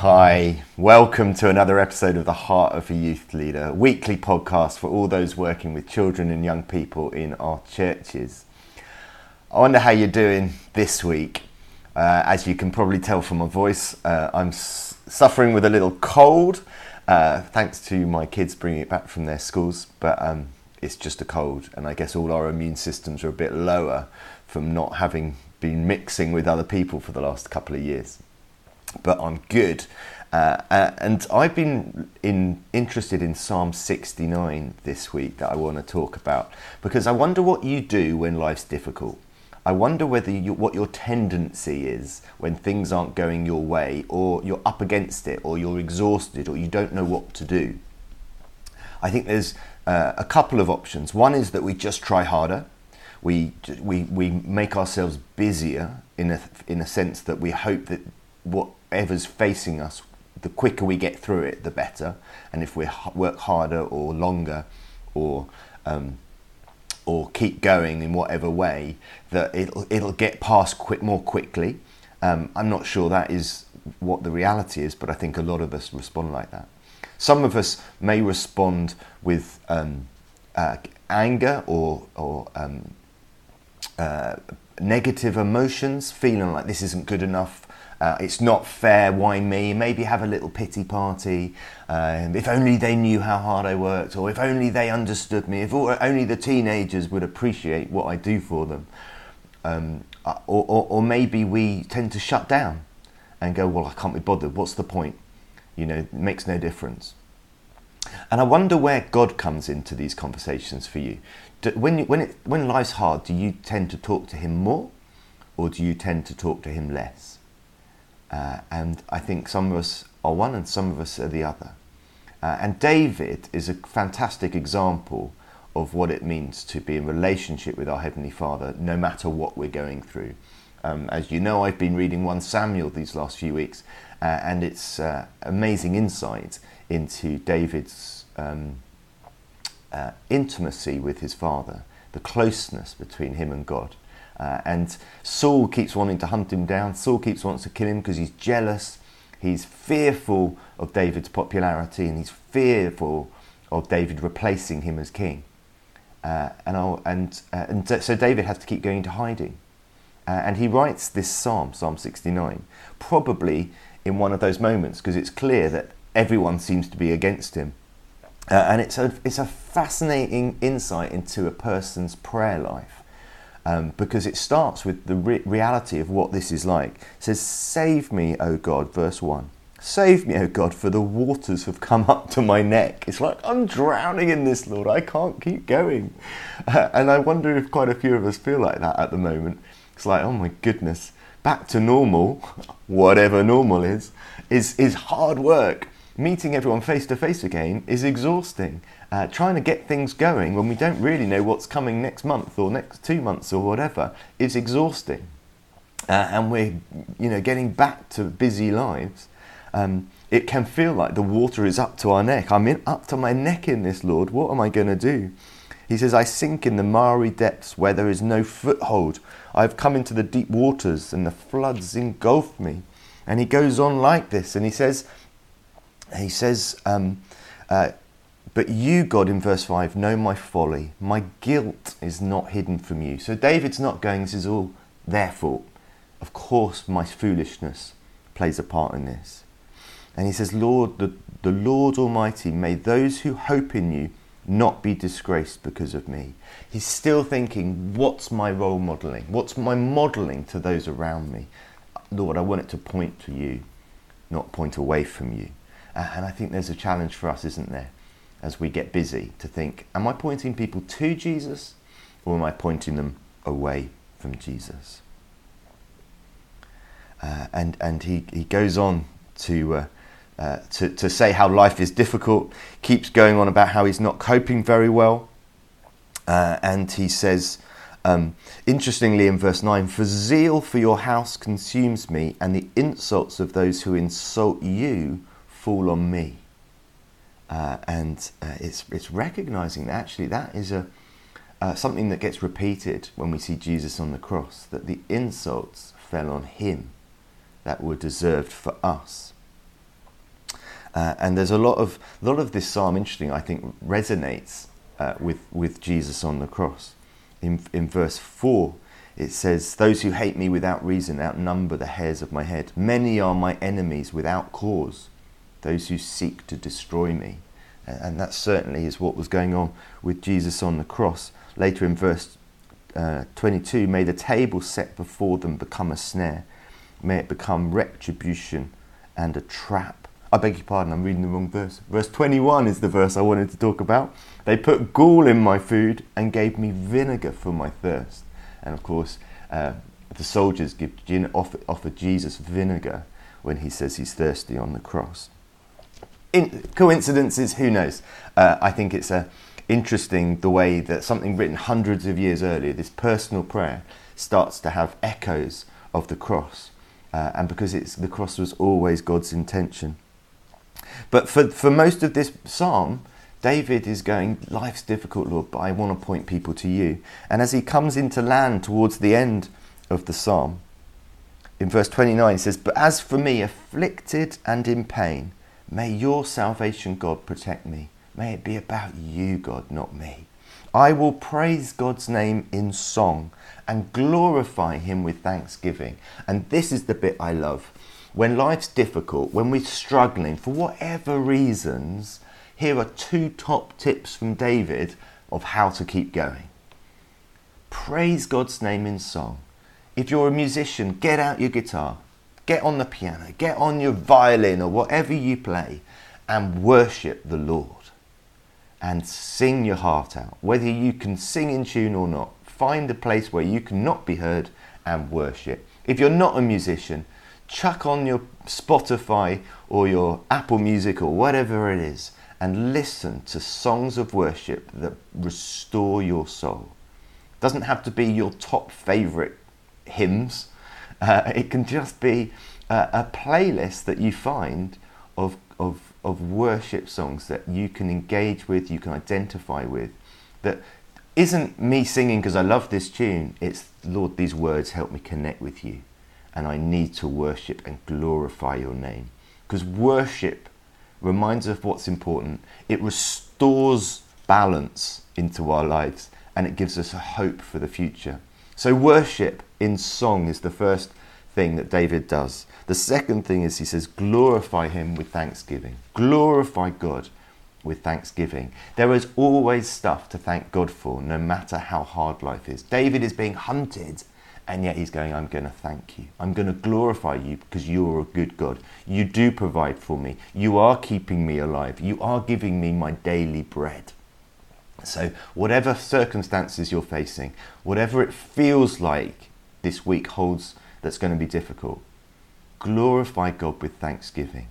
Hi, welcome to another episode of The Heart of a Youth Leader, a weekly podcast for all those working with children and young people in our churches. I wonder how you're doing this week. Uh, as you can probably tell from my voice, uh, I'm s- suffering with a little cold, uh, thanks to my kids bringing it back from their schools, but um, it's just a cold, and I guess all our immune systems are a bit lower from not having been mixing with other people for the last couple of years but I'm good. Uh, uh, and I've been in, interested in Psalm 69 this week that I want to talk about because I wonder what you do when life's difficult. I wonder whether you, what your tendency is when things aren't going your way, or you're up against it, or you're exhausted, or you don't know what to do. I think there's uh, a couple of options. One is that we just try harder. We, we, we make ourselves busier in a, in a sense that we hope that whatever's facing us, the quicker we get through it, the better. And if we work harder or longer or um, or keep going in whatever way, that it'll, it'll get past quick, more quickly. Um, I'm not sure that is what the reality is, but I think a lot of us respond like that. Some of us may respond with um, uh, anger or, or um, uh, negative emotions, feeling like this isn't good enough, uh, it's not fair, why me? Maybe have a little pity party. Um, if only they knew how hard I worked, or if only they understood me, if only the teenagers would appreciate what I do for them. Um, uh, or, or, or maybe we tend to shut down and go, well, I can't be bothered. What's the point? You know, it makes no difference. And I wonder where God comes into these conversations for you. Do, when, when, it, when life's hard, do you tend to talk to Him more or do you tend to talk to Him less? Uh, and I think some of us are one and some of us are the other. Uh, and David is a fantastic example of what it means to be in relationship with our Heavenly Father, no matter what we're going through. Um, as you know, I've been reading 1 Samuel these last few weeks, uh, and it's uh, amazing insight into David's um, uh, intimacy with his father, the closeness between him and God. Uh, and Saul keeps wanting to hunt him down. Saul keeps wanting to kill him because he's jealous. He's fearful of David's popularity and he's fearful of David replacing him as king. Uh, and, and, uh, and so David has to keep going into hiding. Uh, and he writes this psalm, Psalm 69, probably in one of those moments because it's clear that everyone seems to be against him. Uh, and it's a, it's a fascinating insight into a person's prayer life um, because it starts with the re- reality of what this is like. It says, Save me, O God, verse 1. Save me, O God, for the waters have come up to my neck. It's like, I'm drowning in this, Lord. I can't keep going. Uh, and I wonder if quite a few of us feel like that at the moment. It's like, oh my goodness, back to normal, whatever normal is, is, is hard work. Meeting everyone face to face again is exhausting uh, trying to get things going when we don't really know what's coming next month or next two months or whatever is exhausting. Uh, and we're, you know, getting back to busy lives. Um, it can feel like the water is up to our neck. I'm in, up to my neck in this, Lord. What am I going to do? He says, I sink in the miry depths where there is no foothold. I've come into the deep waters and the floods engulf me. And he goes on like this, and he says, he says, um, uh, but you, God, in verse 5, know my folly. My guilt is not hidden from you. So David's not going, this is all their fault. Of course, my foolishness plays a part in this. And he says, Lord, the, the Lord Almighty, may those who hope in you not be disgraced because of me. He's still thinking, what's my role modeling? What's my modeling to those around me? Lord, I want it to point to you, not point away from you. And I think there's a challenge for us, isn't there? As we get busy to think, am I pointing people to Jesus or am I pointing them away from Jesus? Uh, and and he, he goes on to, uh, uh, to, to say how life is difficult, keeps going on about how he's not coping very well. Uh, and he says, um, interestingly in verse 9, For zeal for your house consumes me, and the insults of those who insult you fall on me. Uh, and uh, it's, it's recognizing that actually that is a, uh, something that gets repeated when we see Jesus on the cross, that the insults fell on him that were deserved for us. Uh, and there's a lot of a lot of this psalm, interesting, I think, resonates uh, with with Jesus on the cross. In in verse four, it says, "Those who hate me without reason outnumber the hairs of my head. Many are my enemies without cause. Those who seek to destroy me." And that certainly is what was going on with Jesus on the cross. Later in verse uh, 22, may the table set before them become a snare. May it become retribution and a trap. I beg your pardon, I'm reading the wrong verse. Verse 21 is the verse I wanted to talk about. They put gall in my food and gave me vinegar for my thirst. And of course, uh, the soldiers give, offer, offer Jesus vinegar when he says he's thirsty on the cross. In, coincidences, who knows? Uh, I think it's uh, interesting the way that something written hundreds of years earlier, this personal prayer, starts to have echoes of the cross. Uh, and because it's, the cross was always God's intention. But for, for most of this psalm, David is going, Life's difficult, Lord, but I want to point people to you. And as he comes into land towards the end of the psalm, in verse 29, he says, But as for me, afflicted and in pain, may your salvation, God, protect me. May it be about you, God, not me. I will praise God's name in song and glorify Him with thanksgiving. And this is the bit I love. When life's difficult, when we're struggling for whatever reasons, here are two top tips from David of how to keep going. Praise God's name in song. If you're a musician, get out your guitar, get on the piano, get on your violin or whatever you play, and worship the Lord. And sing your heart out. Whether you can sing in tune or not, find a place where you cannot be heard and worship. If you're not a musician, chuck on your Spotify or your Apple Music or whatever it is and listen to songs of worship that restore your soul. Doesn't have to be your top favorite hymns. Uh, it can just be a, a playlist that you find of, of, of worship songs that you can engage with, you can identify with, that isn't me singing because I love this tune. It's, Lord, these words help me connect with you and I need to worship and glorify your name. Because worship reminds us of what's important, it restores balance into our lives and it gives us a hope for the future. So, worship in song is the first thing that David does. The second thing is he says, glorify him with thanksgiving. Glorify God with thanksgiving. There is always stuff to thank God for, no matter how hard life is. David is being hunted and yet he's going, I'm going to thank you. I'm going to glorify you because you're a good God. You do provide for me. You are keeping me alive. You are giving me my daily bread. So, whatever circumstances you're facing, whatever it feels like this week holds that's going to be difficult, glorify God with thanksgiving.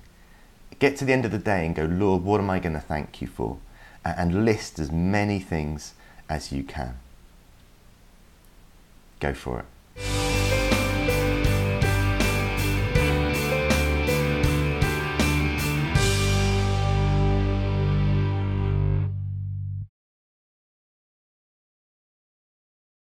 Get to the end of the day and go, Lord, what am I going to thank you for? And list as many things as you can. Go for it.